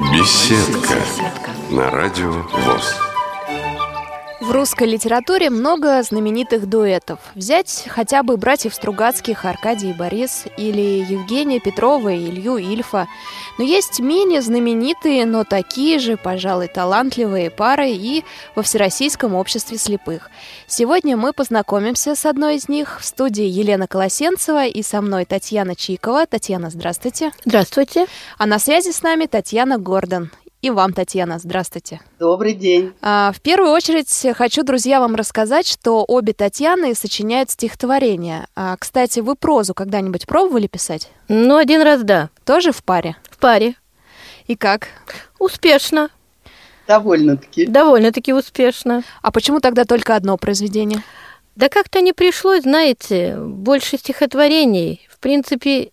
Беседка на радио ВОЗ. В русской литературе много знаменитых дуэтов. Взять хотя бы братьев Стругацких, Аркадий и Борис, или Евгения Петрова и Илью Ильфа. Но есть менее знаменитые, но такие же, пожалуй, талантливые пары и во Всероссийском обществе слепых. Сегодня мы познакомимся с одной из них в студии Елена Колосенцева и со мной Татьяна Чикова. Татьяна, здравствуйте. Здравствуйте. А на связи с нами Татьяна Гордон. И вам, Татьяна, здравствуйте. Добрый день. А, в первую очередь хочу, друзья, вам рассказать, что обе Татьяны сочиняют стихотворения. А, кстати, вы прозу когда-нибудь пробовали писать? Ну, один раз да. Тоже в паре? В паре. И как? Успешно. Довольно-таки. Довольно-таки успешно. А почему тогда только одно произведение? Да как-то не пришлось, знаете, больше стихотворений. В принципе,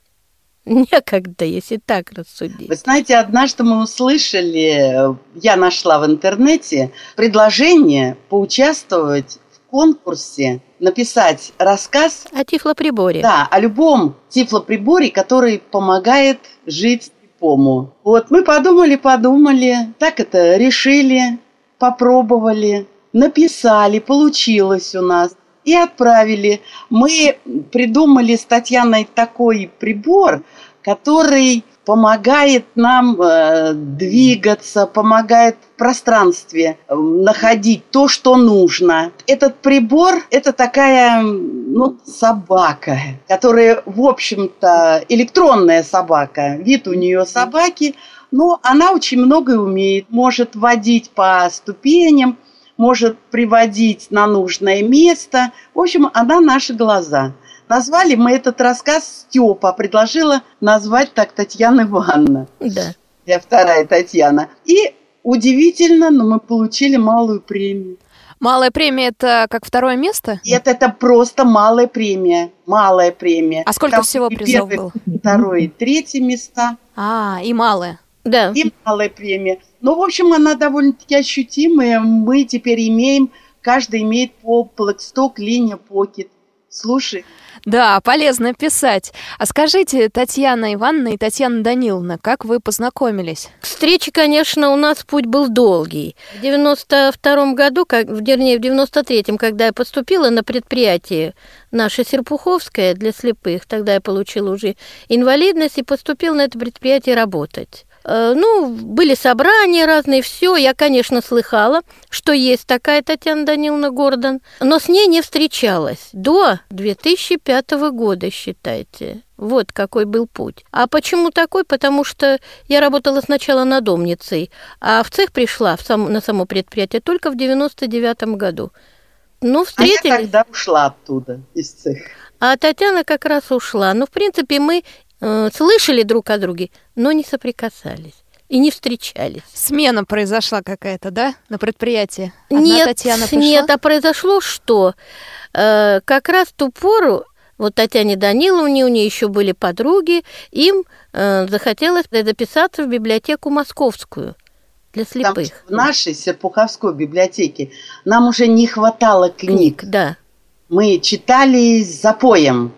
Некогда, если так рассудить. Вы знаете, однажды мы услышали, я нашла в интернете предложение поучаствовать в конкурсе, написать рассказ о тифлоприборе. Да, о любом тифлоприборе, который помогает жить слепому. Вот мы подумали, подумали, так это решили, попробовали, написали, получилось у нас и отправили. Мы придумали с Татьяной такой прибор, который помогает нам э, двигаться, помогает в пространстве э, находить то, что нужно. Этот прибор – это такая ну, собака, которая, в общем-то, электронная собака. Вид у нее собаки, но она очень многое умеет. Может водить по ступеням, может приводить на нужное место. В общем, она наши глаза. Назвали мы этот рассказ Степа, предложила назвать так Татьяна Ивановна. Да. Я вторая Татьяна. И удивительно, но мы получили малую премию. Малая премия это как второе место? Нет, это просто малая премия. Малая премия. А сколько Там всего призов первый, было? Второе и третье места. А, и малая. Да. И малая премия. Ну, в общем, она довольно-таки ощутимая. Мы теперь имеем, каждый имеет по Blackstock линия Pocket. Слушай. Да, полезно писать. А скажите, Татьяна Ивановна и Татьяна Даниловна, как вы познакомились? Встречи, конечно, у нас путь был долгий. В 92 году, как, вернее, в 93-м, когда я поступила на предприятие наше Серпуховское для слепых, тогда я получила уже инвалидность и поступила на это предприятие работать. Э, ну, были собрания разные, все. Я, конечно, слыхала, что есть такая Татьяна Даниловна Гордон, но с ней не встречалась до 2005 года, считайте. Вот какой был путь. А почему такой? Потому что я работала сначала надомницей, а в цех пришла в сам, на само предприятие только в 99 году. Ну, встретились. А я тогда ушла оттуда, из цеха. А Татьяна как раз ушла. Ну, в принципе, мы э, слышали друг о друге, но не соприкасались и не встречались. Смена произошла какая-то, да, на предприятии? Одна нет, Татьяна пришла? нет, а произошло что? Э, как раз в ту пору вот Татьяне Даниловне, у нее еще были подруги, им э, захотелось записаться в библиотеку московскую для слепых. Там, в нашей Серпуховской библиотеке нам уже не хватало книг. книг да. Мы читали с запоем.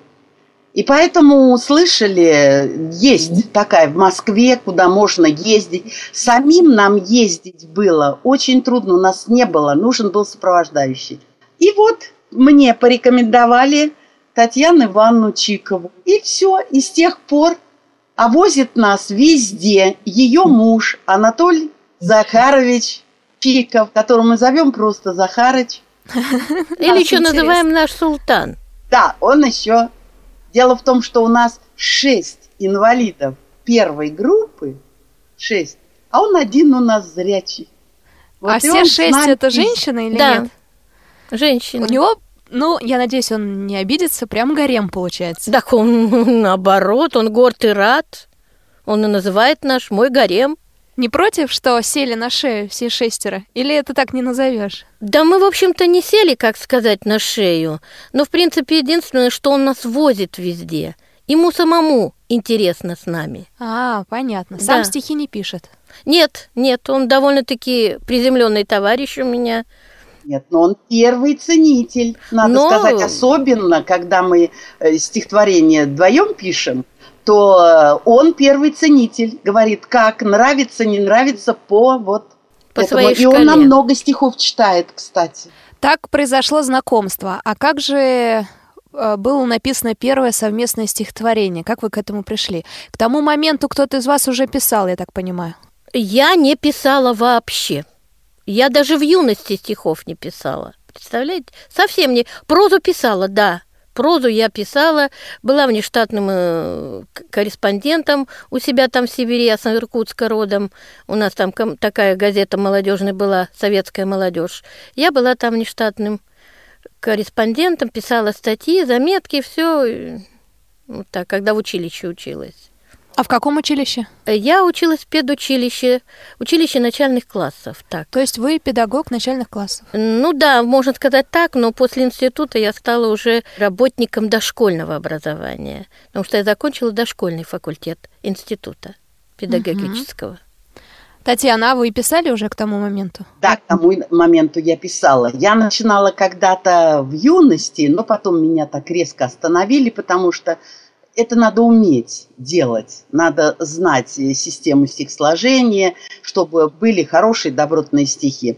И поэтому услышали, есть такая в Москве, куда можно ездить. Самим нам ездить было очень трудно, у нас не было, нужен был сопровождающий. И вот мне порекомендовали Татьяну Ивановну Чикову. И все, и с тех пор а возит нас везде ее муж Анатолий Захарович Чиков, которого мы зовем просто Захарыч. Или еще называем наш султан. Да, он еще Дело в том, что у нас шесть инвалидов первой группы, шесть, а он один у нас зрячий. Вот а все шесть это женщины или да. нет? Женщины. У него, ну, я надеюсь, он не обидится, прям гарем получается. Так он, наоборот, он горд и рад. Он и называет наш мой гарем. Не против, что сели на шею все шестеро? Или это так не назовешь? Да мы, в общем-то, не сели, как сказать, на шею. Но, в принципе, единственное, что он нас возит везде. Ему самому интересно с нами. А, понятно. Сам да. стихи не пишет. Нет, нет, он довольно-таки приземленный товарищ у меня. Нет, но он первый ценитель, надо но... сказать, особенно, когда мы э, стихотворение вдвоем пишем, то он первый ценитель. Говорит, как нравится, не нравится по вот По этому. своей И он нам много стихов читает, кстати. Так произошло знакомство. А как же э, было написано первое совместное стихотворение? Как вы к этому пришли? К тому моменту кто-то из вас уже писал, я так понимаю. Я не писала вообще. Я даже в юности стихов не писала. Представляете? Совсем не. Прозу писала, да. Прозу я писала, была внештатным э, корреспондентом у себя там в Сибири, я с Иркутска родом. У нас там такая газета молодежная была, советская молодежь. Я была там внештатным корреспондентом, писала статьи, заметки, все. Вот так, когда в училище училась. А в каком училище? Я училась в педучилище, училище начальных классов, так. То есть вы педагог начальных классов. Ну да, можно сказать так, но после института я стала уже работником дошкольного образования, потому что я закончила дошкольный факультет института педагогического. Татьяна, а вы писали уже к тому моменту? Да, к тому моменту я писала. Я начинала когда-то в юности, но потом меня так резко остановили, потому что это надо уметь делать. Надо знать э, систему стихосложения, чтобы были хорошие добротные стихи.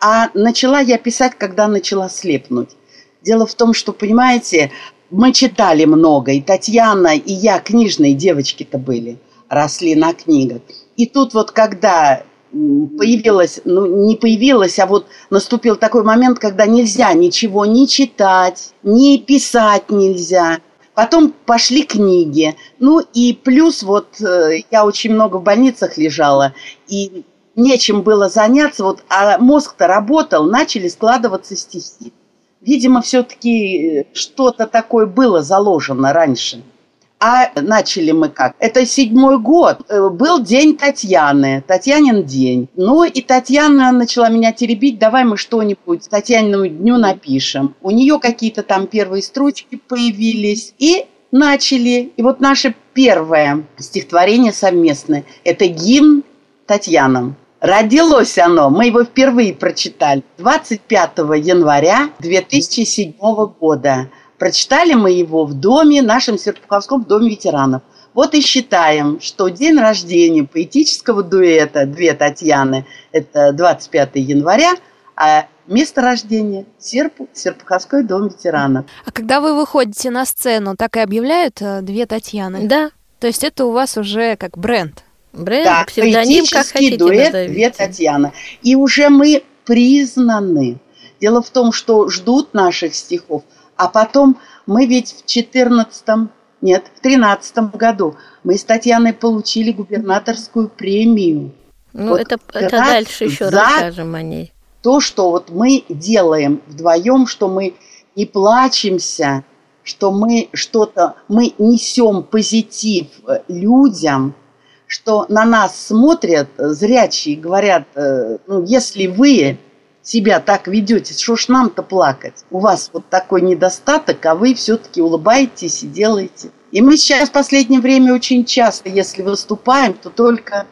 А начала я писать, когда начала слепнуть. Дело в том, что, понимаете, мы читали много, и Татьяна, и я книжные девочки-то были, росли на книгах. И тут вот когда появилась, ну не появилась, а вот наступил такой момент, когда нельзя ничего не читать, не писать нельзя. Потом пошли книги. Ну и плюс вот э, я очень много в больницах лежала, и нечем было заняться, вот, а мозг-то работал, начали складываться стихи. Видимо, все-таки что-то такое было заложено раньше. А начали мы как? Это седьмой год. Э, Был день Татьяны, Татьянин день. Ну и Татьяна начала меня теребить, давай мы что-нибудь Татьянину дню напишем. У нее какие-то там первые строчки появились. И начали. И вот наше первое стихотворение совместное. Это гимн Татьянам. Родилось оно, мы его впервые прочитали 25 января 2007 года. Прочитали мы его в доме, нашем Серпуховском доме ветеранов. Вот и считаем, что день рождения поэтического дуэта «Две Татьяны» – это 25 января, а место рождения – Серпу, Серпуховской дом ветеранов. А когда вы выходите на сцену, так и объявляют э, две Татьяны? Да, То есть это у вас уже как бренд? бренд, Да, псевдоним, как хотите дуэт назовите. «Две Татьяны». И уже мы признаны. Дело в том, что ждут наших стихов, а потом мы ведь в 14 нет, в 13 году мы с Татьяной получили губернаторскую премию. Ну, Вот это, это дальше еще расскажем о ней. То, что вот мы делаем вдвоем, что мы не плачемся, что мы что-то, мы несем позитив э, людям, что на нас смотрят э, зрячие, говорят, э, ну, если вы себя так ведете, что ж нам-то плакать? У вас вот такой недостаток, а вы все-таки улыбаетесь и делаете. И мы сейчас в последнее время очень часто, если выступаем, то только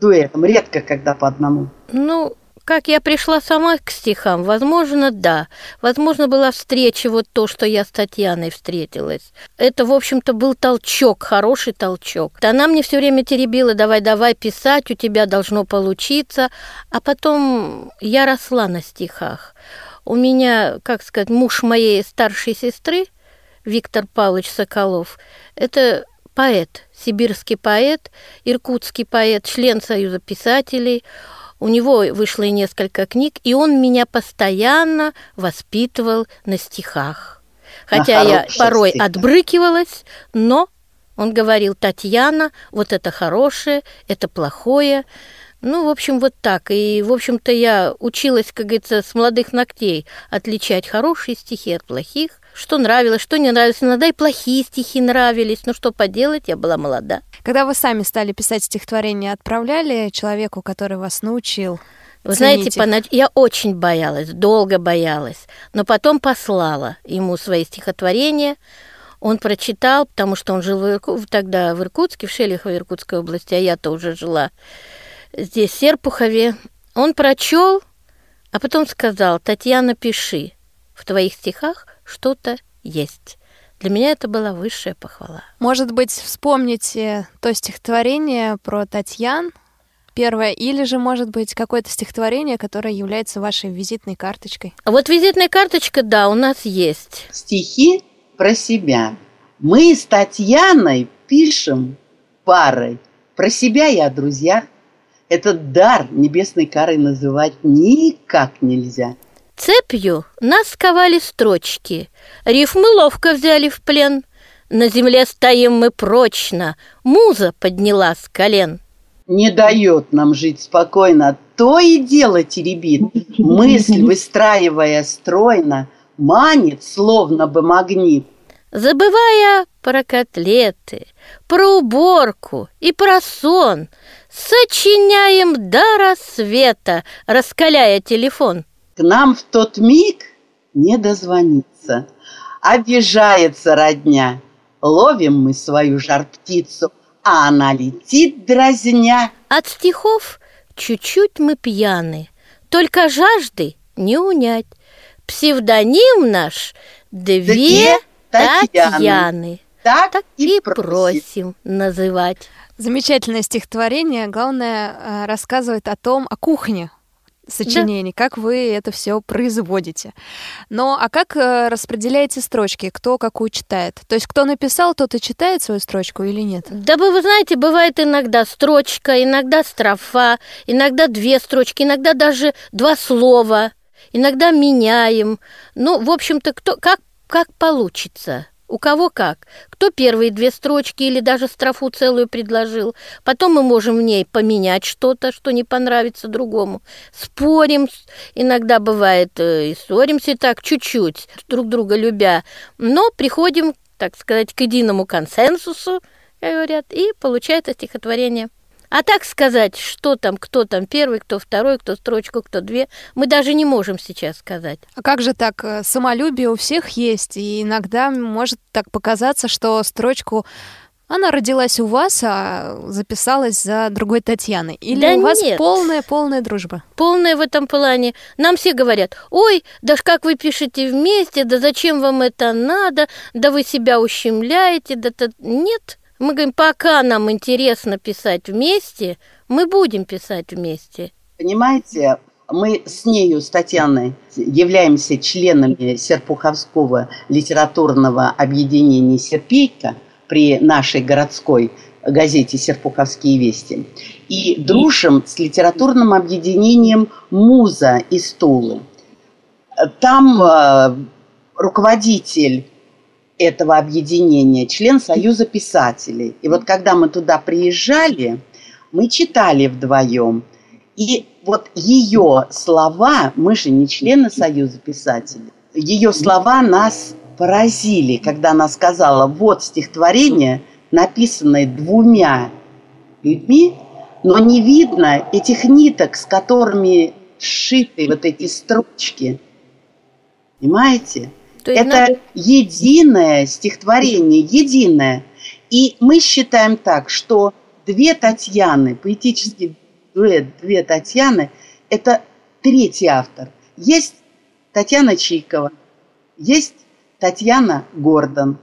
дуэтом, редко когда по одному. Ну, как я пришла сама к стихам, возможно, да. Возможно, была встреча, вот то, что я с Татьяной встретилась. Это, в общем-то, был толчок, хороший толчок. Она мне все время теребила, давай-давай писать, у тебя должно получиться. А потом я росла на стихах. У меня, как сказать, муж моей старшей сестры, Виктор Павлович Соколов, это поэт, сибирский поэт, иркутский поэт, член Союза писателей. У него вышло и несколько книг, и он меня постоянно воспитывал на стихах. Хотя я хороших порой стихах. отбрыкивалась, но он говорил, Татьяна, вот это хорошее, это плохое. Ну, в общем, вот так. И, в общем-то, я училась, как говорится, с молодых ногтей отличать хорошие стихи от плохих. Что нравилось, что не нравилось. Иногда и плохие стихи нравились. Ну, что поделать, я была молода. Когда вы сами стали писать стихотворение, отправляли человеку, который вас научил? Вы знаете, понач- я очень боялась, долго боялась, но потом послала ему свои стихотворения. Он прочитал, потому что он жил в Ирку- тогда в Иркутске, в Шелихове Иркутской области, а я-то уже жила здесь, в Серпухове. Он прочел, а потом сказал, Татьяна, пиши, в твоих стихах что-то есть. Для меня это была высшая похвала. Может быть, вспомните то стихотворение про Татьян, первое, или же, может быть, какое-то стихотворение, которое является вашей визитной карточкой? А вот визитная карточка, да, у нас есть. Стихи про себя. Мы с Татьяной пишем парой про себя и о друзьях. Этот дар небесной карой называть никак нельзя. Цепью нас сковали строчки, рифмы ловко взяли в плен. На земле стоим мы прочно, муза подняла с колен. Не дает нам жить спокойно, то и дело теребит. Мысль, выстраивая стройно, манит, словно бы магнит. Забывая про котлеты, про уборку и про сон, Сочиняем до рассвета, раскаляя телефон. К нам в тот миг не дозвониться. Обижается родня. Ловим мы свою жар-птицу, а она летит дразня. От стихов чуть-чуть мы пьяны, только жажды не унять. Псевдоним наш две, две Татьяны. Татьяны. Так, так и, просим. просим называть. Замечательное стихотворение. Главное, э, рассказывает о том, о кухне сочинений, да. как вы это все производите. Но а как э, распределяете строчки? Кто какую читает? То есть кто написал, тот и читает свою строчку или нет? Да вы, вы знаете, бывает иногда строчка, иногда строфа, иногда две строчки, иногда даже два слова, иногда меняем. Ну, в общем-то, кто как как получится. У кого как. Кто первые две строчки или даже строфу целую предложил. Потом мы можем в ней поменять что-то, что не понравится другому. Спорим, иногда бывает э, и ссоримся так чуть-чуть, друг друга любя. Но приходим, так сказать, к единому консенсусу, говорят, и получается стихотворение. А так сказать, что там, кто там первый, кто второй, кто строчку, кто две, мы даже не можем сейчас сказать. А как же так? Э, самолюбие у всех есть, и иногда может так показаться, что строчку она родилась у вас, а записалась за другой Татьяной. Или да у вас нет. полная, полная дружба? Полная в этом плане. Нам все говорят, ой, да как вы пишете вместе, да зачем вам это надо, да вы себя ущемляете, да, да... нет. Мы говорим, пока нам интересно писать вместе, мы будем писать вместе. Понимаете, мы с нею, с Татьяной, являемся членами Серпуховского литературного объединения «Серпейка» при нашей городской газете «Серпуховские вести». И дружим с литературным объединением «Муза» из Тулы. Там э, руководитель этого объединения, член Союза писателей. И вот когда мы туда приезжали, мы читали вдвоем. И вот ее слова, мы же не члены Союза писателей, ее слова нас поразили, когда она сказала, вот стихотворение, написанное двумя людьми, но не видно этих ниток, с которыми сшиты вот эти строчки. Понимаете? То это надо... единое стихотворение, единое. И мы считаем так, что две Татьяны, поэтический дуэт «Две Татьяны» – это третий автор. Есть Татьяна Чикова, есть Татьяна Гордон,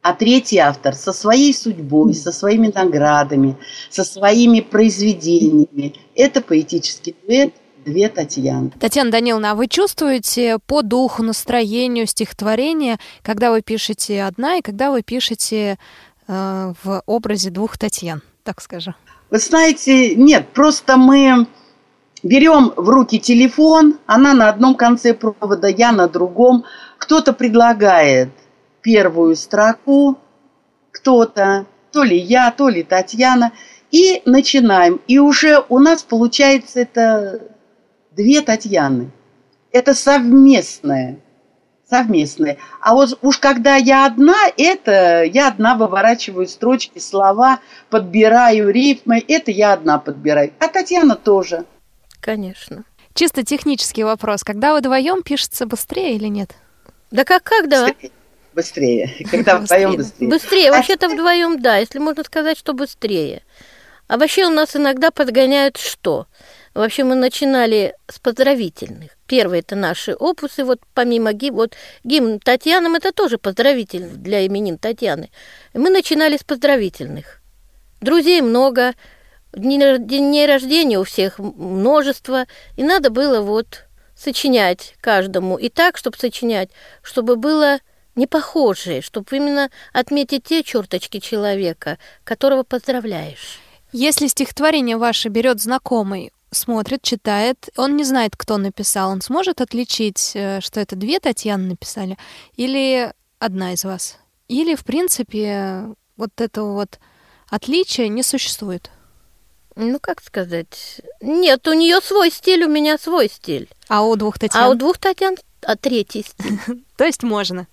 а третий автор со своей судьбой, со своими наградами, со своими произведениями – это поэтический дуэт – две Татьяны. Татьяна Даниловна, а вы чувствуете по духу, настроению стихотворения, когда вы пишете одна и когда вы пишете э, в образе двух Татьян, так скажем? Вы знаете, нет, просто мы берем в руки телефон, она на одном конце провода, я на другом. Кто-то предлагает первую строку, кто-то, то ли я, то ли Татьяна, и начинаем. И уже у нас получается это две Татьяны. Это совместное. Совместное. А вот уж когда я одна, это я одна выворачиваю строчки, слова, подбираю рифмы. Это я одна подбираю. А Татьяна тоже. Конечно. Чисто технический вопрос. Когда вы вдвоем пишется быстрее или нет? Да как когда? Быстрее. Когда вдвоем быстрее. Быстрее. Вообще-то вдвоем, да. Если можно сказать, что быстрее. А вообще у нас иногда подгоняют что? Вообще мы начинали с поздравительных. Первые это наши опусы, вот помимо гимн, вот гимн Татьянам это тоже поздравительный для именин Татьяны. Мы начинали с поздравительных. Друзей много, дней рождения у всех множество, и надо было вот сочинять каждому. И так, чтобы сочинять, чтобы было не похожее, чтобы именно отметить те черточки человека, которого поздравляешь. Если стихотворение ваше берет знакомый, смотрит, читает, он не знает, кто написал, он сможет отличить, э, что это две Татьяны написали или одна из вас? Или, в принципе, вот этого вот отличия не существует? Ну, как сказать? Нет, у нее свой стиль, у меня свой стиль. А у двух Татьян? А у двух Татьян а третий стиль. То есть можно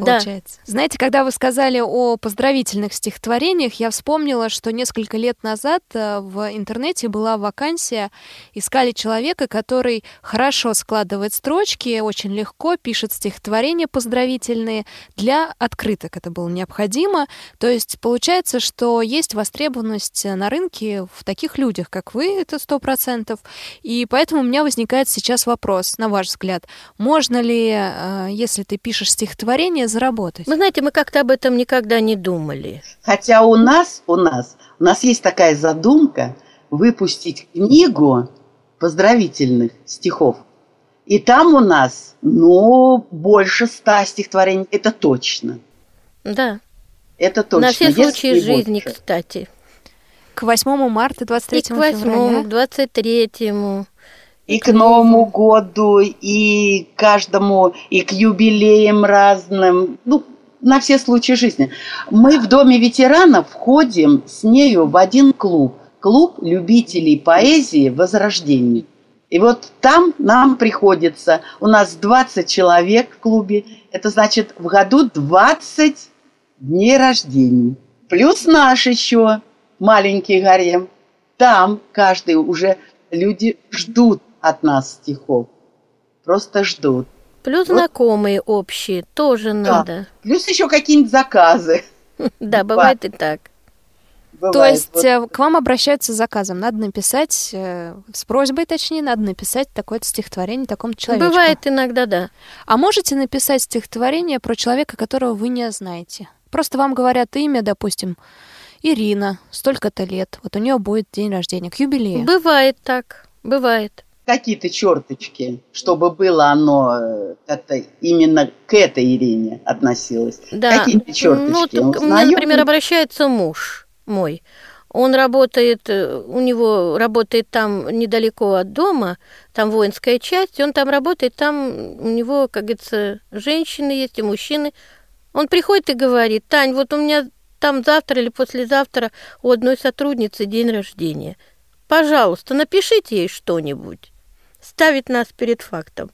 получается. Да. Знаете, когда вы сказали о поздравительных стихотворениях, я вспомнила, что несколько лет назад э, в интернете была вакансия, искали человека, который хорошо складывает строчки, очень легко пишет стихотворения поздравительные для открыток. Это было необходимо. То есть получается, что есть востребованность на рынке в таких людях, как вы, это сто процентов. И поэтому у меня возникает сейчас вопрос, на ваш взгляд, можно ли, э, если ты пишешь стихотворение, желание заработать. Вы знаете, мы как-то об этом никогда не думали. Хотя у нас, у нас, у нас есть такая задумка выпустить книгу поздравительных стихов. И там у нас, ну, больше ста стихотворений, это точно. Да. Это точно. На все случаи жизни, больше. кстати. К 8 марта, 23 и к 8, февраля. к 23 и к Новому году, и каждому, и к юбилеям разным, ну, на все случаи жизни. Мы в Доме ветеранов входим с нею в один клуб. Клуб любителей поэзии «Возрождение». И вот там нам приходится, у нас 20 человек в клубе, это значит в году 20 дней рождения. Плюс наш еще маленький гарем. Там каждый уже люди ждут от нас стихов. Просто ждут. Плюс вот. знакомые общие тоже да. надо. Плюс еще какие-нибудь заказы. Да, бывает и так. То есть. Э, к вам обращаются с заказом. Надо написать, э, с просьбой точнее, надо написать такое-то стихотворение такому человеку. Бывает иногда, да. А можете написать стихотворение про человека, которого вы не знаете? Просто вам говорят имя, допустим, Ирина, столько-то лет. Вот у нее будет день рождения, к юбилею. Бывает так, бывает какие-то черточки, чтобы было оно э, это именно к этой Ирине относилось. Да. Какие-то черточки. Ну, так, мне, например, обращается муж мой. Он работает, э, у него работает там недалеко от дома, там воинская часть, он там работает, там у него, как говорится, женщины есть и мужчины. Он приходит и говорит, Тань, вот у меня там завтра или послезавтра у одной сотрудницы день рождения. Пожалуйста, напишите ей что-нибудь ставит нас перед фактом.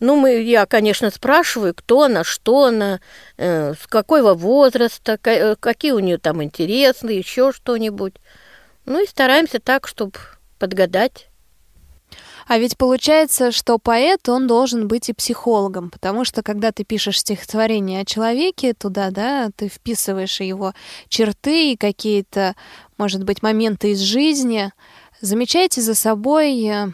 Ну, мы, я, конечно, спрашиваю, кто она, что она, э, с какого возраста, э, какие у нее там интересы, еще что-нибудь. Ну и стараемся так, чтобы подгадать. А ведь получается, что поэт, он должен быть и психологом, потому что когда ты пишешь стихотворение о человеке туда, да, ты вписываешь его черты и какие-то, может быть, моменты из жизни, замечаете за собой э,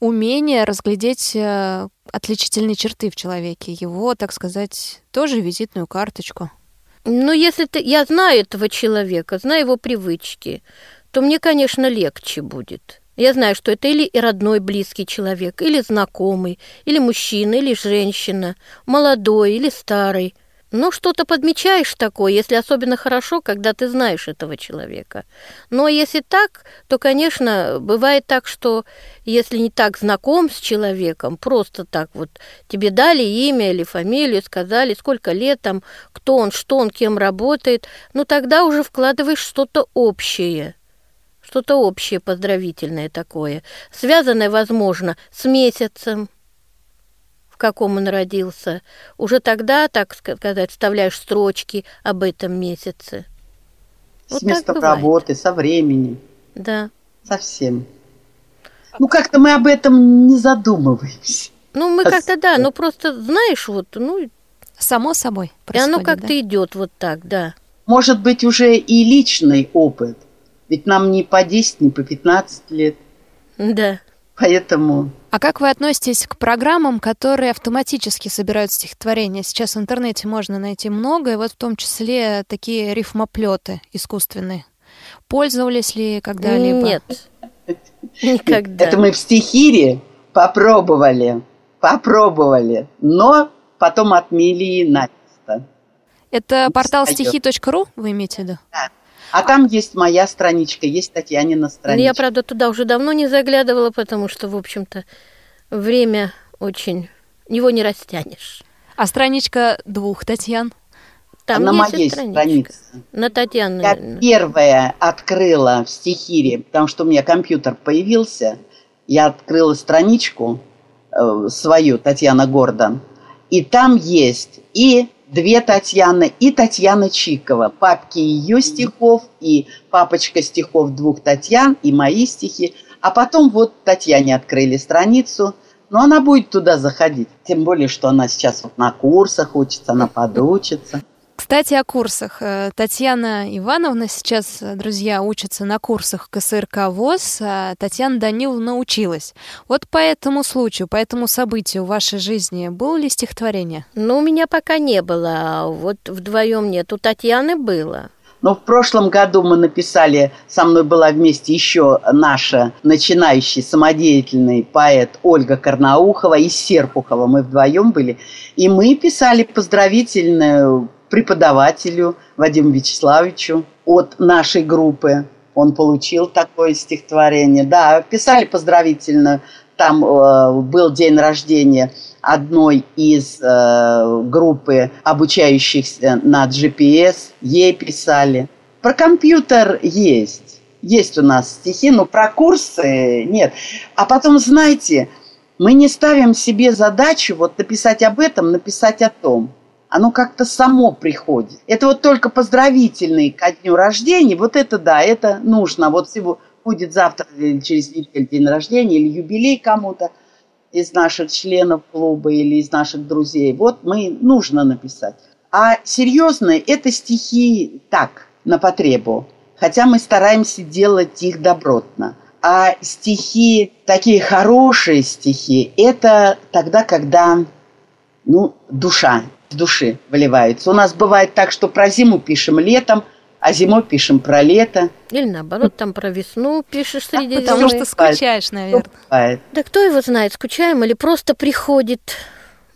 умение разглядеть э, отличительные черты в человеке, его, так сказать, тоже визитную карточку. Ну, если ты, я знаю этого человека, знаю его привычки, то мне, конечно, легче будет. Я знаю, что это или родной близкий человек, или знакомый, или мужчина, или женщина, молодой или старый. Ну, что-то подмечаешь такое, если особенно хорошо, когда ты знаешь этого человека. Но если так, то, конечно, бывает так, что если не так знаком с человеком, просто так вот тебе дали имя или фамилию, сказали, сколько лет там, кто он, что он, кем работает, ну тогда уже вкладываешь что-то общее что-то общее поздравительное такое, связанное, возможно, с месяцем, каком он родился, уже тогда, так сказать, вставляешь строчки об этом месяце. С вот местом работы, со временем. Да. Совсем. Ну, как-то мы об этом не задумываемся. Ну, мы как-то, да, ну просто знаешь, вот, ну... Само собой И оно как-то да? идет вот так, да. Может быть, уже и личный опыт. Ведь нам не по 10, не по 15 лет. Да. Поэтому... А как вы относитесь к программам, которые автоматически собирают стихотворения? Сейчас в интернете можно найти много, и вот в том числе такие рифмоплеты искусственные. Пользовались ли когда-либо? Нет, никогда. Это мы в стихире попробовали, попробовали, но потом отмели начисто. Это портал стихи.ру, вы имеете в виду? Да. А там есть моя страничка, есть Татьянина страничка. Я, правда, туда уже давно не заглядывала, потому что, в общем-то, время очень... Его не растянешь. А страничка двух Татьян? Там на моей страничка. странице. На Татьяну, Я наверное. первая открыла в стихире, потому что у меня компьютер появился. Я открыла страничку э, свою, Татьяна Гордон. И там есть и две Татьяны, и Татьяна Чикова. Папки ее стихов, и папочка стихов двух Татьян, и мои стихи. А потом вот Татьяне открыли страницу. Но она будет туда заходить. Тем более, что она сейчас вот на курсах учится, она подучится. Кстати, о курсах. Э, Татьяна Ивановна сейчас, э, друзья, учится на курсах КСРК ВОЗ, а Татьяна Даниловна училась. Вот по этому случаю, по этому событию в вашей жизни было ли стихотворение? Ну, у меня пока не было, а вот вдвоем нет. У Татьяны было. Но в прошлом году мы написали, со мной была вместе еще наша начинающий самодеятельный поэт Ольга Карнаухова и Серпухова. Мы вдвоем были. И мы писали поздравительную преподавателю Вадиму Вячеславовичу от нашей группы. Он получил такое стихотворение. Да, писали поздравительно. Там э, был день рождения одной из э, группы обучающихся на GPS. Ей писали. Про компьютер есть. Есть у нас стихи, но про курсы нет. А потом, знаете, мы не ставим себе задачу вот написать об этом, написать о том оно как-то само приходит. Это вот только поздравительный ко дню рождения, вот это да, это нужно. Вот всего будет завтра или через неделю день рождения или юбилей кому-то из наших членов клуба или из наших друзей. Вот мы нужно написать. А серьезно, это стихи так, на потребу. Хотя мы стараемся делать их добротно. А стихи, такие хорошие стихи, это тогда, когда ну, душа с души выливается. У нас бывает так, что про зиму пишем летом, а зимой пишем про лето. Или наоборот, там про весну пишешь среди Потому зимы. что скучаешь, наверное. Бывает. Да кто его знает, скучаем или просто приходит,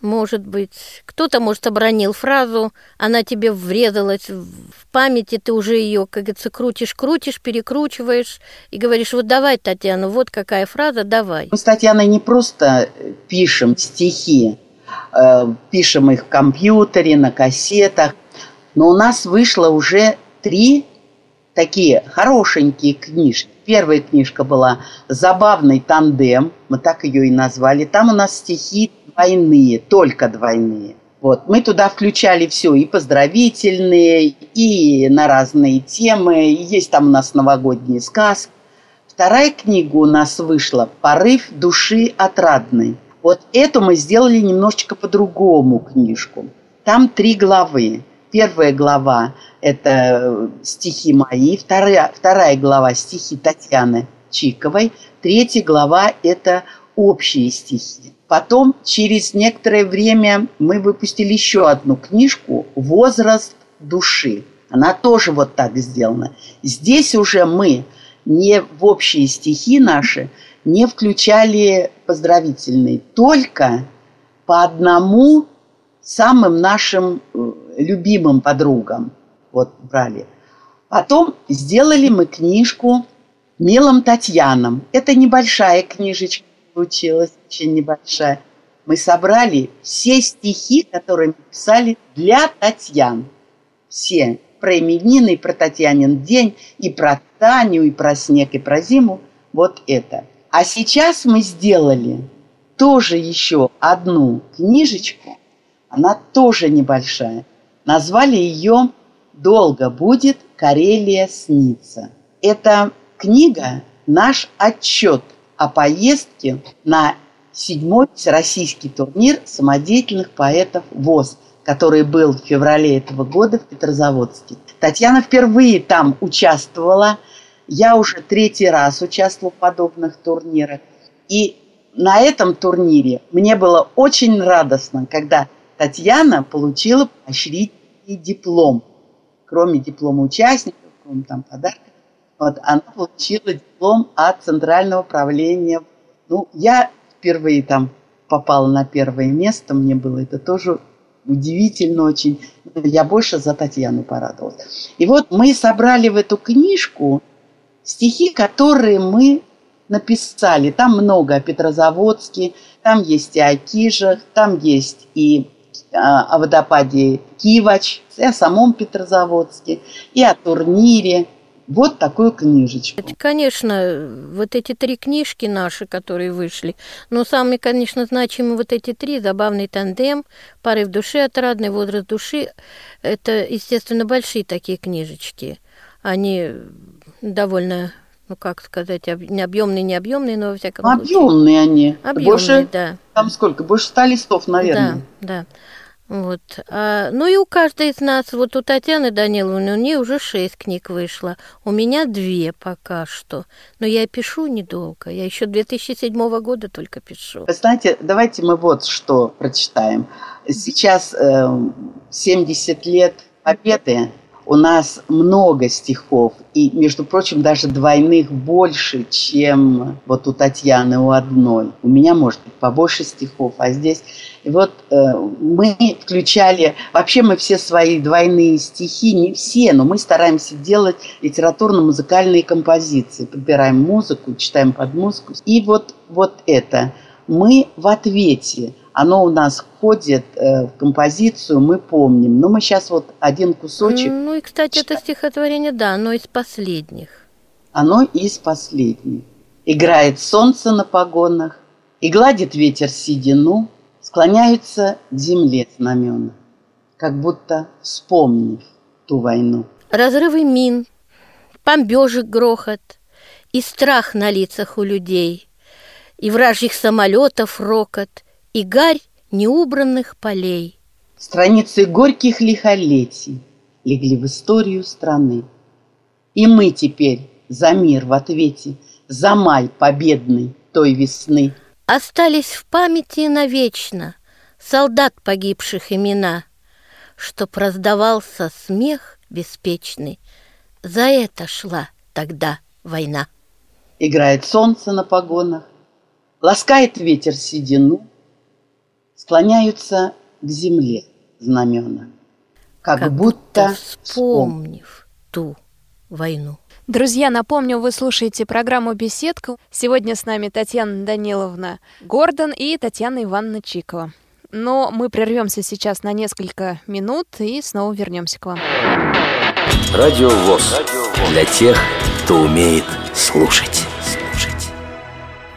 может быть. Кто-то, может, обронил фразу, она тебе врезалась в памяти, ты уже ее, как говорится, крутишь, крутишь, перекручиваешь и говоришь, вот давай, Татьяна, вот какая фраза, давай. Мы с Татьяной не просто пишем стихи, э, пишем их в компьютере, на кассетах, но у нас вышло уже три такие хорошенькие книжки. Первая книжка была «Забавный тандем», мы так ее и назвали. Там у нас стихи двойные, только двойные. Вот. Мы туда включали все, и поздравительные, и на разные темы. Есть там у нас новогодние сказки. Вторая книга у нас вышла «Порыв души отрадной». Вот эту мы сделали немножечко по-другому книжку. Там три главы. Первая глава – это стихи мои, вторая, вторая глава – стихи Татьяны Чиковой, третья глава – это общие стихи. Потом, через некоторое время, мы выпустили еще одну книжку «Возраст души». Она тоже вот так сделана. Здесь уже мы не в общие стихи наши не включали поздравительные, только по одному самым нашим э, любимым подругам вот брали. Потом сделали мы книжку «Милым Татьянам». Это небольшая книжечка получилась, очень небольшая. Мы собрали все стихи, которые мы писали для Татьян. Все. Про именины, и про Татьянин день, и про Таню, и про снег, и про зиму. Вот это. А сейчас мы сделали тоже еще одну книжечку. Она тоже небольшая. Назвали ее «Долго будет Карелия снится». Это книга «Наш отчет о поездке на седьмой всероссийский турнир самодеятельных поэтов ВОЗ, который был в феврале этого года в Петрозаводске. Татьяна впервые там участвовала. Я уже третий раз участвовала в подобных турнирах. И на этом турнире мне было очень радостно, когда Татьяна получила поощрительный диплом. Кроме диплома участников, кроме там подарка, вот, она получила диплом от Центрального управления. Ну, я впервые там попала на первое место, мне было это тоже удивительно очень. Я больше за Татьяну порадовалась. И вот мы собрали в эту книжку стихи, которые мы написали. Там много о Петрозаводске, там есть и о Кижах, там есть и а, о водопаде Кивач, и о самом Петрозаводске, и о турнире, вот такую книжечку. Конечно, вот эти три книжки наши, которые вышли, но самые, конечно, значимые вот эти три, «Забавный тандем», «Порыв души», «Отрадный возраст души», это, естественно, большие такие книжечки. Они довольно ну как сказать, не объемные, не объемные, но во всяком объемные случае. Объемные они. Объемные, больше, да. Там сколько? Больше ста листов, наверное. Да, да. Вот. А, ну и у каждой из нас, вот у Татьяны Даниловны, у нее уже шесть книг вышло. У меня две пока что. Но я пишу недолго. Я еще 2007 года только пишу. Вы знаете, давайте мы вот что прочитаем. Сейчас э, 70 лет Победы у нас много стихов, и, между прочим, даже двойных больше, чем вот у Татьяны у одной. У меня, может быть, побольше стихов, а здесь... И вот э, мы включали... Вообще мы все свои двойные стихи, не все, но мы стараемся делать литературно-музыкальные композиции. Подбираем музыку, читаем под музыку. И вот, вот это. Мы в ответе – оно у нас входит э, в композицию, мы помним. Но мы сейчас вот один кусочек. Ну и, кстати, это стихотворение, да, оно из последних. Оно из последних. Играет солнце на погонах, и гладит ветер седину, склоняются к земле знамена, как будто вспомнив ту войну. Разрывы мин, бомбежек грохот, и страх на лицах у людей, и вражьих самолетов рокот, и гарь неубранных полей. Страницы горьких лихолетий легли в историю страны. И мы теперь за мир в ответе, за май победный той весны. Остались в памяти навечно солдат погибших имена, Чтоб раздавался смех беспечный, за это шла тогда война. Играет солнце на погонах, ласкает ветер седину, склоняются к земле знамена, как, как будто, будто вспомнив ту войну. Друзья, напомню, вы слушаете программу «Беседка». Сегодня с нами Татьяна Даниловна Гордон и Татьяна Ивановна Чикова. Но мы прервемся сейчас на несколько минут и снова вернемся к вам. Радио ВОЗ. Для тех, кто умеет слушать.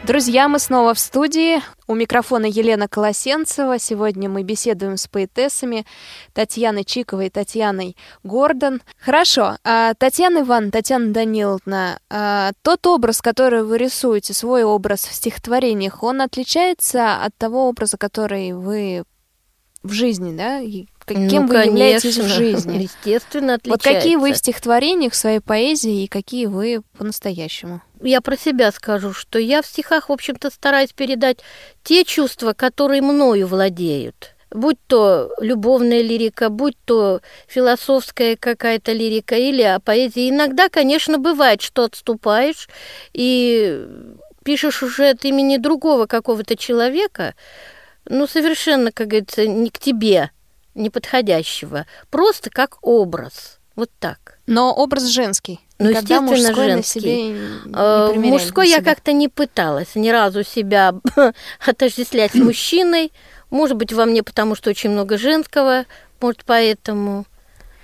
Друзья, мы снова в студии. У микрофона Елена Колосенцева. Сегодня мы беседуем с поэтессами Татьяной Чиковой и Татьяной Гордон. Хорошо. А, Татьяна Ивановна, Татьяна Даниловна, а, тот образ, который вы рисуете, свой образ в стихотворениях, он отличается от того образа, который вы в жизни, да? Кем ну, вы конечно, являетесь в жизни? Естественно, отличается. Вот какие вы в стихотворениях, в своей поэзии и какие вы по-настоящему? Я про себя скажу, что я в стихах, в общем-то, стараюсь передать те чувства, которые мною владеют. Будь то любовная лирика, будь то философская какая-то лирика или о поэзии. Иногда, конечно, бывает, что отступаешь и пишешь уже от имени другого какого-то человека, ну, совершенно, как говорится, не к тебе, неподходящего, просто как образ, вот так. Но образ женский. Ну, естественно, мужской женский. На себе не э, мужской я как-то не пыталась ни разу себя отождествлять с мужчиной. Может быть, во мне потому, что очень много женского, может, поэтому.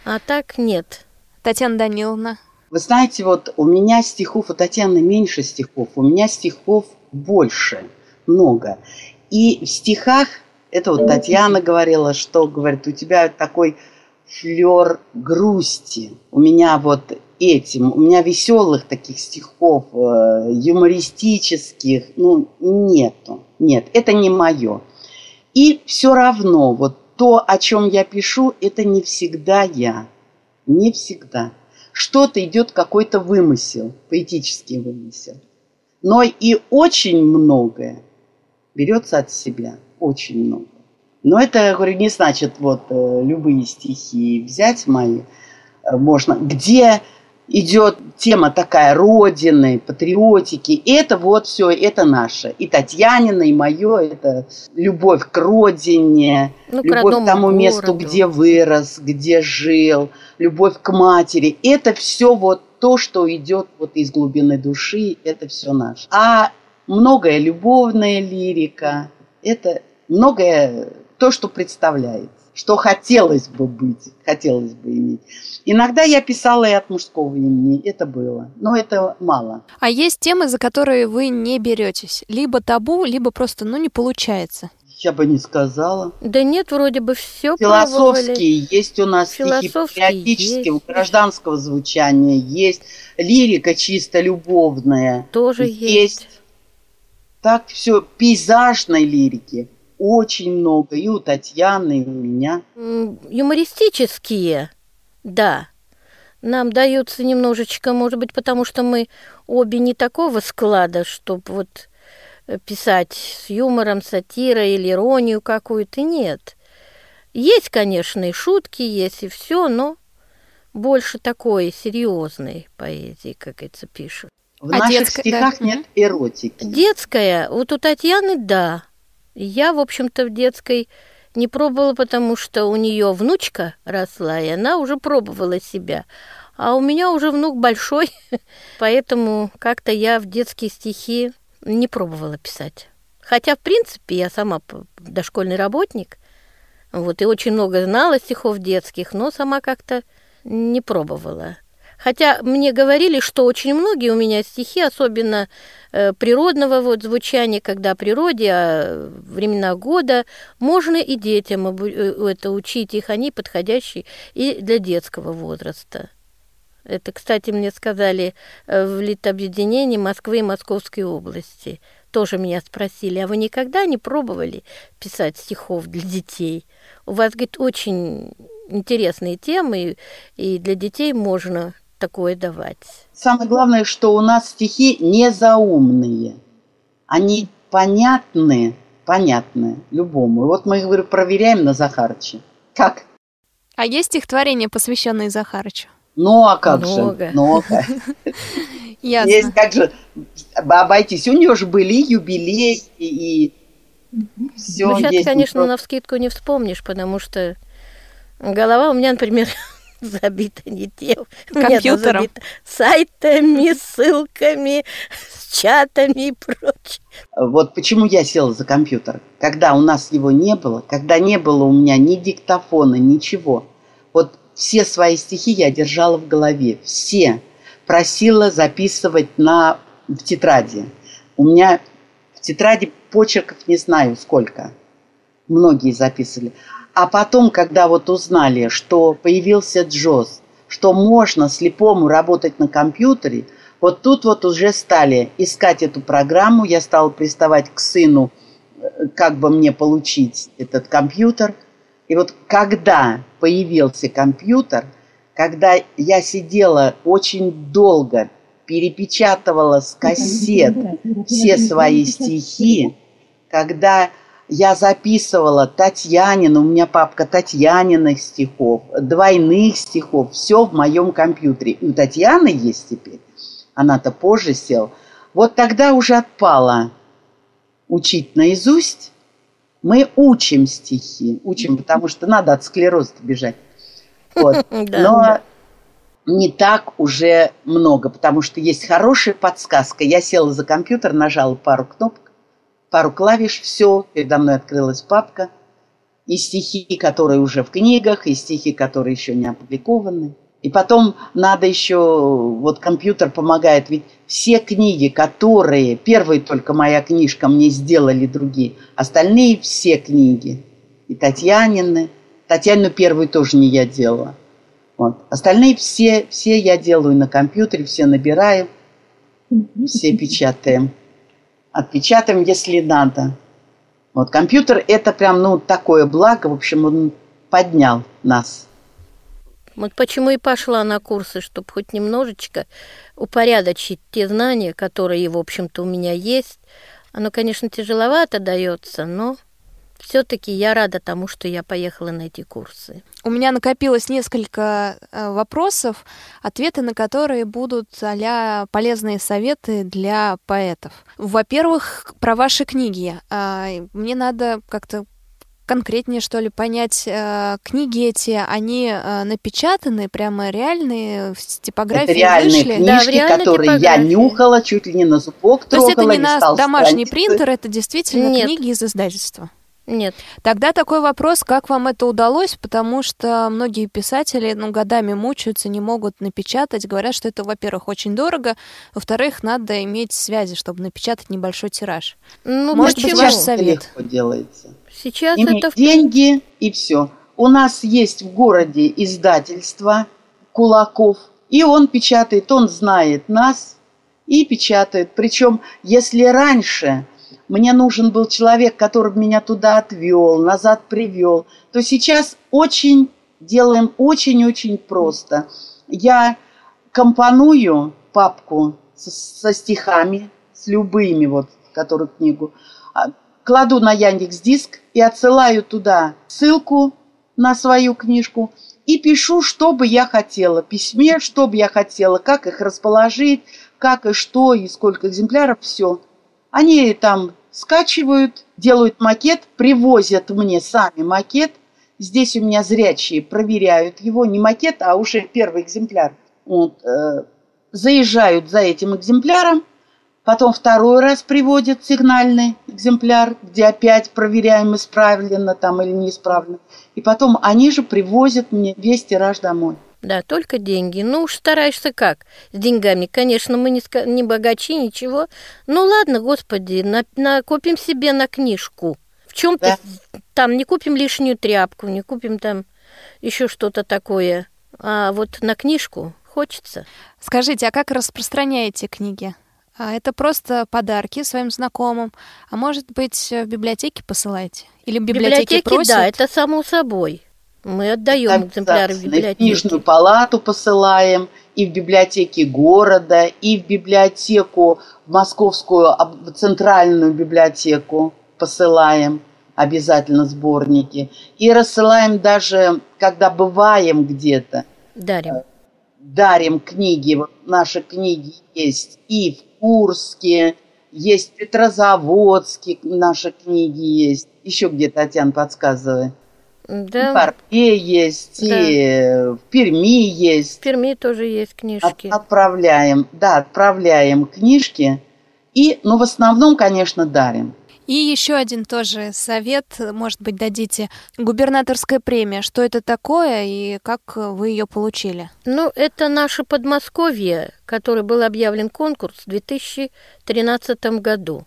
А так нет. Татьяна Даниловна. Вы знаете, вот у меня стихов, у Татьяны меньше стихов, у меня стихов больше, много. И в стихах, это вот Татьяна говорила, что, говорит, у тебя такой флер грусти. У меня вот этим, у меня веселых таких стихов, э, юмористических, ну, нету. Нет, это не мое. И все равно, вот то, о чем я пишу, это не всегда я. Не всегда. что-то идет какой-то вымысел, поэтический вымысел. Но и очень многое берется от себя, очень много. Но это, я говорю, не значит вот э, любые стихи взять мои э, можно, где идет тема такая родины, патриотики. И это вот все, это наше. И Татьянина, и мое, это любовь к родине, ну, любовь к, к тому городу. месту, где вырос, где жил, любовь к матери. Это все вот то, что идет вот из глубины души, это все наше. А многое любовная лирика, это многое то, что представляется, что хотелось бы быть, хотелось бы иметь. Иногда я писала и от мужского имени, это было, но это мало. А есть темы, за которые вы не беретесь? Либо табу, либо просто, ну, не получается. Я бы не сказала. Да нет, вроде бы все Философские пробовали. есть у нас стихи, патриотические, гражданского звучания есть, лирика чисто любовная. Тоже есть. есть. Так все, пейзажной лирики очень много, и у Татьяны, и у меня. Юмористические, да. Нам даются немножечко, может быть, потому что мы обе не такого склада, чтобы вот э, писать с юмором, сатирой или иронию какую-то, нет. Есть, конечно, и шутки, есть и все, но больше такой серьезной поэзии, как это пишут. В а наших детская, стихах да. нет эротики. Детская, вот у Татьяны, да. Я, в общем-то, в детской не пробовала, потому что у нее внучка росла, и она уже пробовала себя. А у меня уже внук большой, поэтому как-то я в детские стихи не пробовала писать. Хотя, в принципе, я сама дошкольный работник, вот, и очень много знала стихов детских, но сама как-то не пробовала. Хотя мне говорили, что очень многие у меня стихи, особенно э, природного вот звучания, когда о природе, о времена года, можно и детям э, это учить их, они подходящие и для детского возраста. Это, кстати, мне сказали э, в Литобъединении Москвы и Московской области. Тоже меня спросили, а вы никогда не пробовали писать стихов для детей? У вас, говорит, очень интересные темы, и для детей можно такое давать. Самое главное, что у нас стихи не заумные. Они понятны, понятны любому. И вот мы, говорю, проверяем на Захарыча. Как? А есть стихотворение, посвященное Захарычу? Ну, а как Много. же? Много. Ясно. Есть как же, обойтись. У нее же были юбилей и, и все. Ну, сейчас, конечно, на вскидку не вспомнишь, потому что голова у меня, например, забита не тем. Компьютером. Забита сайтами, ссылками, с чатами и прочее. Вот почему я села за компьютер. Когда у нас его не было, когда не было у меня ни диктофона, ничего. Вот все свои стихи я держала в голове. Все. Просила записывать на, в тетради. У меня в тетради почерков не знаю сколько. Многие записывали. А потом, когда вот узнали, что появился Джоз, что можно слепому работать на компьютере, вот тут вот уже стали искать эту программу. Я стала приставать к сыну, э, как бы мне получить этот компьютер. И вот когда появился компьютер, когда я сидела очень долго, перепечатывала с кассет все свои стихи, когда я записывала Татьянину, у меня папка Татьяниных стихов, двойных стихов, все в моем компьютере. И у Татьяны есть теперь, она-то позже сел. Вот тогда уже отпала учить наизусть. Мы учим стихи, учим, потому что надо от склероза бежать. Вот. Но не так уже много, потому что есть хорошая подсказка. Я села за компьютер, нажала пару кнопок, пару клавиш, все, передо мной открылась папка, и стихи, которые уже в книгах, и стихи, которые еще не опубликованы. И потом надо еще, вот компьютер помогает, ведь все книги, которые, первая только моя книжка мне сделали другие, остальные все книги, и Татьянины, Татьяну первую тоже не я делала. Вот. Остальные все, все я делаю на компьютере, все набираю, все печатаем отпечатаем, если надо. Вот компьютер это прям, ну, такое благо, в общем, он поднял нас. Вот почему и пошла на курсы, чтобы хоть немножечко упорядочить те знания, которые, в общем-то, у меня есть. Оно, конечно, тяжеловато дается, но все-таки я рада тому, что я поехала на эти курсы. У меня накопилось несколько э, вопросов, ответы на которые будут а полезные советы для поэтов. Во-первых, про ваши книги. А, мне надо как-то конкретнее, что ли, понять, э, книги эти, они э, напечатаны, прямо реальные, в типографии Это реальные вышли? книжки, да, которые типографии. я нюхала, чуть ли не на зубок То трогала, есть это не на домашний страницы. принтер, это действительно Нет. книги из издательства? Нет. Тогда такой вопрос, как вам это удалось, потому что многие писатели, ну, годами мучаются, не могут напечатать, говорят, что это, во-первых, очень дорого, во-вторых, надо иметь связи, чтобы напечатать небольшой тираж. Ну, Может почему? быть, ваш совет? легко делается. Сейчас Иметь это... деньги и все. У нас есть в городе издательство Кулаков, и он печатает, он знает нас и печатает. Причем, если раньше мне нужен был человек, который меня туда отвел, назад привел, то сейчас очень делаем очень-очень просто. Я компоную папку со, со стихами, с любыми, вот, которую книгу, а, кладу на Яндекс Диск и отсылаю туда ссылку на свою книжку и пишу, что бы я хотела, письме, что бы я хотела, как их расположить, как и что, и сколько экземпляров, все. Они там скачивают, делают макет, привозят мне сами макет. Здесь у меня зрячие проверяют его, не макет, а уже первый экземпляр. Вот, э, заезжают за этим экземпляром, Потом второй раз приводят сигнальный экземпляр, где опять проверяем, исправлено там или не исправлено. И потом они же привозят мне весь тираж домой. Да, только деньги. Ну уж стараешься как с деньгами. Конечно, мы не, ска- не богачи, ничего. Ну ладно, господи, на, накопим себе на книжку. В чем-то там не купим лишнюю тряпку, не купим там еще что-то такое. А вот на книжку хочется. Скажите, а как распространяете книги? А это просто подарки своим знакомым, а может быть в библиотеке посылаете? Или библиотеки, просят? да, это само собой. Мы отдаем экземпляры в в библиотеке. книжную палату посылаем, и в библиотеке города, и в библиотеку, в московскую об- центральную библиотеку посылаем обязательно сборники. И рассылаем даже, когда бываем где-то, Дарим. дарим книги. Вот наши книги есть и в Курске, есть в Петрозаводске наши книги есть. Еще где, Татьяна, подсказывай. И в Да, Парке есть, Да. и в Перми в есть. Перми тоже есть От- книжки. отправляем, да, отправляем книжки. И, ну, в основном, конечно, дарим. И еще один тоже совет, может быть, дадите. Губернаторская премия. Что это такое и как вы ее получили? Ну, это наше Подмосковье, который был объявлен конкурс в 2013 году.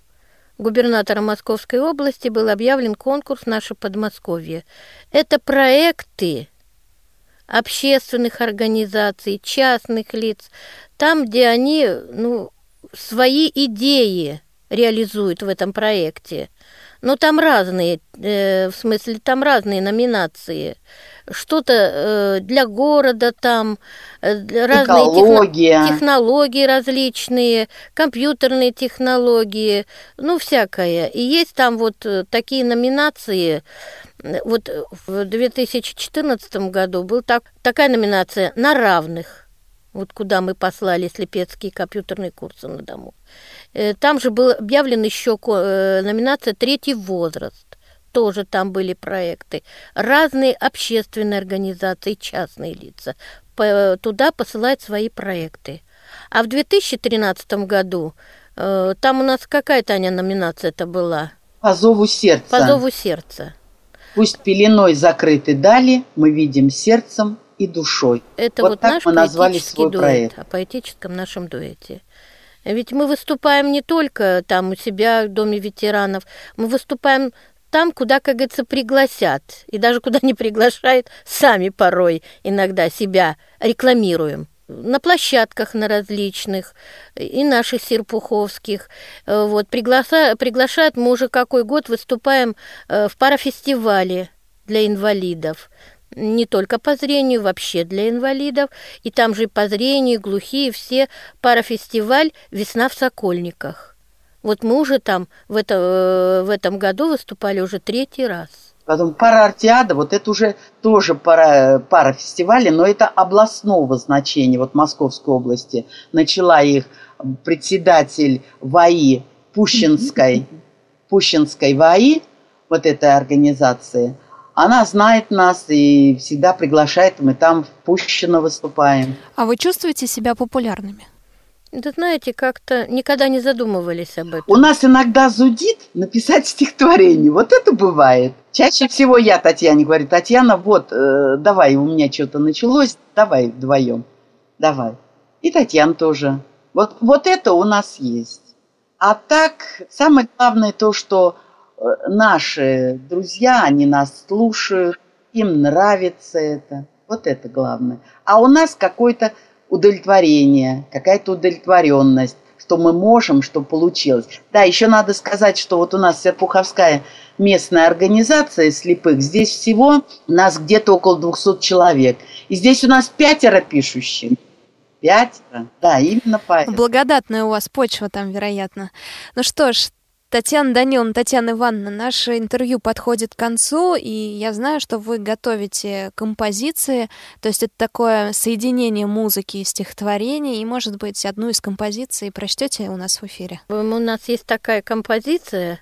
Губернатором Московской области был объявлен конкурс «Наше Подмосковье». Это проекты общественных организаций, частных лиц, там, где они ну, свои идеи реализуют в этом проекте. Но там разные, э, в смысле, там разные номинации. Что-то э, для города там, э, разные техно- Экология. технологии различные, компьютерные технологии, ну, всякое. И есть там вот э, такие номинации. Вот в 2014 году был так, такая номинация «На равных». Вот куда мы послали слепецкие компьютерные курсы на дому. Там же был объявлен еще номинация «Третий возраст». Тоже там были проекты. Разные общественные организации, частные лица туда посылают свои проекты. А в 2013 году э, там у нас какая, Таня, номинация это была? По зову сердца. По зову сердца. Пусть пеленой закрыты дали, мы видим сердцем и душой. Это Вот вот, так наш мы назвали свой дуэт, проект. о поэтическом нашем дуэте. Ведь мы выступаем не только там у себя в Доме ветеранов, мы выступаем там, куда, как говорится, пригласят. И даже куда не приглашают, сами порой иногда себя рекламируем. На площадках на различных, и наших серпуховских. Э, Вот, пригласа, приглашают, мы уже какой год выступаем э, в парафестивале для инвалидов. не только по зрению, вообще для инвалидов. И там же по зрению, глухие, все парафестиваль «Весна в Сокольниках». Вот мы уже там в, это, э, в этом году выступали уже третий раз. Потом пара артиада, вот это уже тоже пара, пара фестивалей, но это областного значения, вот Московской области. Начала их председатель ВАИ Пущинской, Пущинской ВАИ, вот этой организации. Она знает нас и всегда приглашает, мы там в Пущино выступаем. А вы чувствуете себя популярными? Да знаете, как-то никогда не задумывались об этом. У нас иногда зудит написать стихотворение. Вот это бывает. Чаще всего я Татьяне говорю, Татьяна, вот, э, давай, у меня что-то началось, давай вдвоем, давай. И Татьяна тоже. Вот, вот это у нас есть. А так, самое главное то, что э, наши друзья, они нас слушают, им нравится это. Вот это главное. А у нас какой-то удовлетворение, какая-то удовлетворенность, что мы можем, что получилось. Да, еще надо сказать, что вот у нас Серпуховская местная организация слепых, здесь всего нас где-то около 200 человек. И здесь у нас пятеро пишущих. Пятеро, да, именно поэтому. Благодатная у вас почва там, вероятно. Ну что ж, Татьяна Даниловна, Татьяна Ивановна, наше интервью подходит к концу, и я знаю, что вы готовите композиции, то есть это такое соединение музыки и стихотворений, и, может быть, одну из композиций прочтете у нас в эфире. У нас есть такая композиция,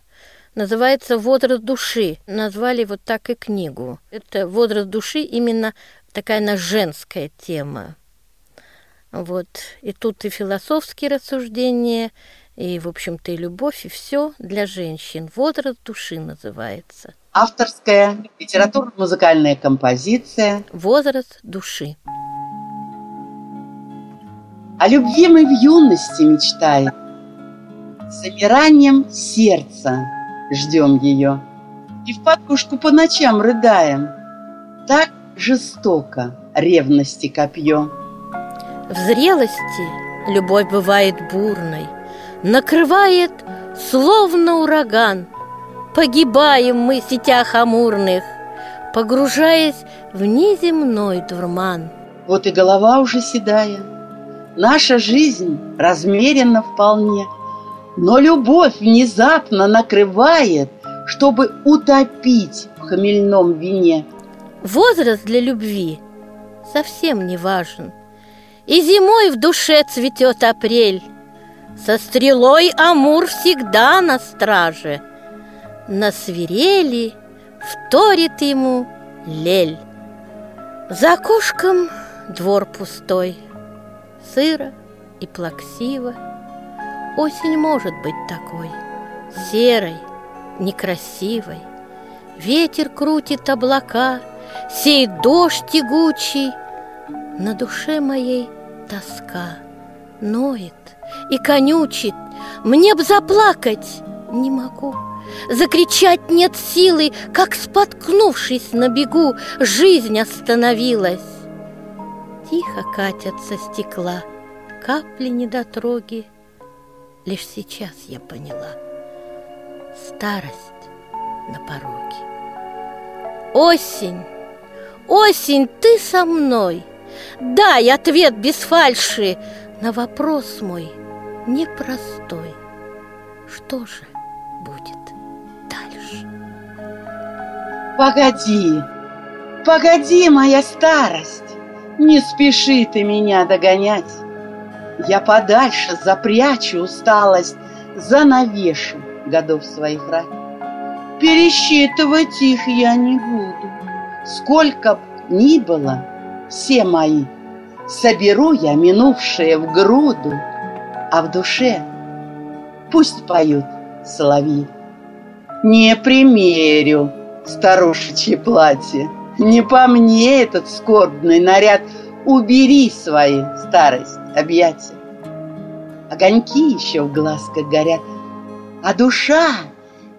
называется «Возраст души». Назвали вот так и книгу. Это «Возраст души» именно такая на женская тема. Вот. И тут и философские рассуждения, и, в общем-то, и любовь, и все для женщин. Возраст души называется. Авторская литературно-музыкальная композиция. Возраст души. О любви мы в юности мечтаем. С замиранием сердца ждем ее. И в подушку по ночам рыдаем. Так жестоко ревности копье. В зрелости любовь бывает бурной, накрывает, словно ураган. Погибаем мы в сетях амурных, погружаясь в неземной дурман. Вот и голова уже седая, наша жизнь размерена вполне, но любовь внезапно накрывает, чтобы утопить в хмельном вине. Возраст для любви совсем не важен, и зимой в душе цветет апрель, со стрелой Амур всегда на страже. На свирели вторит ему лель. За окошком двор пустой, Сыро и плаксиво. Осень может быть такой, Серой, некрасивой. Ветер крутит облака, Сеет дождь тягучий, На душе моей тоска ноет и конючит. Мне б заплакать не могу. Закричать нет силы, как споткнувшись на бегу, жизнь остановилась. Тихо катятся стекла, капли недотроги. Лишь сейчас я поняла. Старость на пороге. Осень, осень, ты со мной. Дай ответ без фальши на вопрос мой непростой. Что же будет дальше? Погоди, погоди, моя старость, не спеши ты меня догонять. Я подальше запрячу усталость, занавешу годов своих рай. Пересчитывать их я не буду, сколько б ни было, все мои – Соберу я минувшее в груду, А в душе пусть поют соловьи. Не примерю старушечье платье, Не по мне этот скорбный наряд, Убери свои старость объятия. Огоньки еще в глазках горят, А душа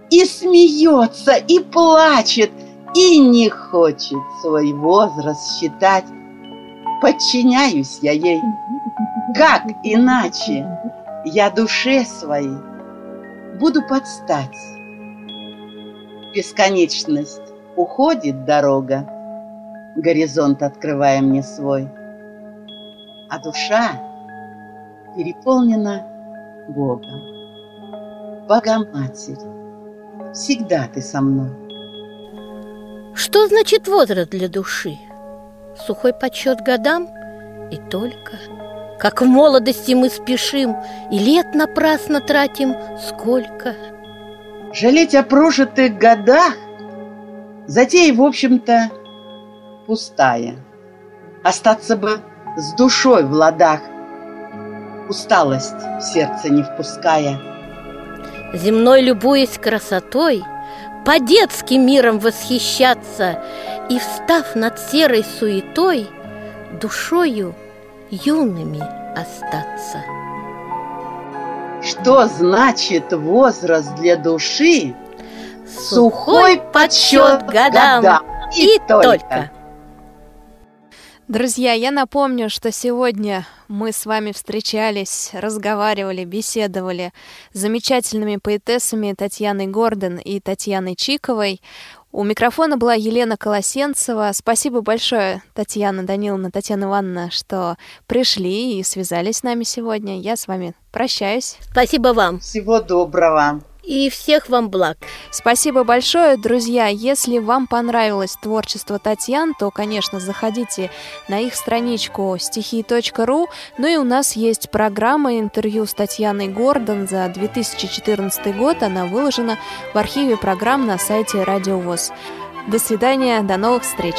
и смеется, и плачет, И не хочет свой возраст считать, подчиняюсь я ей. Как иначе я душе своей буду подстать? Бесконечность уходит дорога, горизонт открывая мне свой. А душа переполнена Богом. Богоматерь, всегда ты со мной. Что значит возраст для души? Сухой подсчет годам и только. Как в молодости мы спешим, и лет напрасно тратим сколько. Жалеть о прожитых годах Затея, в общем-то, пустая. Остаться бы с душой в ладах, Усталость в сердце не впуская. Земной любуясь красотой, По-детски миром восхищаться И, встав над серой суетой, Душою юными остаться. Что значит возраст для души? Сухой подсчет годам. годам. И, и только. только. Друзья, я напомню, что сегодня мы с вами встречались, разговаривали, беседовали с замечательными поэтессами Татьяной Гордон и Татьяной Чиковой. У микрофона была Елена Колосенцева. Спасибо большое, Татьяна Даниловна, Татьяна Ивановна, что пришли и связались с нами сегодня. Я с вами прощаюсь. Спасибо вам. Всего доброго и всех вам благ. Спасибо большое, друзья. Если вам понравилось творчество Татьян, то, конечно, заходите на их страничку стихи.ру. Ну и у нас есть программа интервью с Татьяной Гордон за 2014 год. Она выложена в архиве программ на сайте Радио ВОЗ. До свидания, до новых встреч!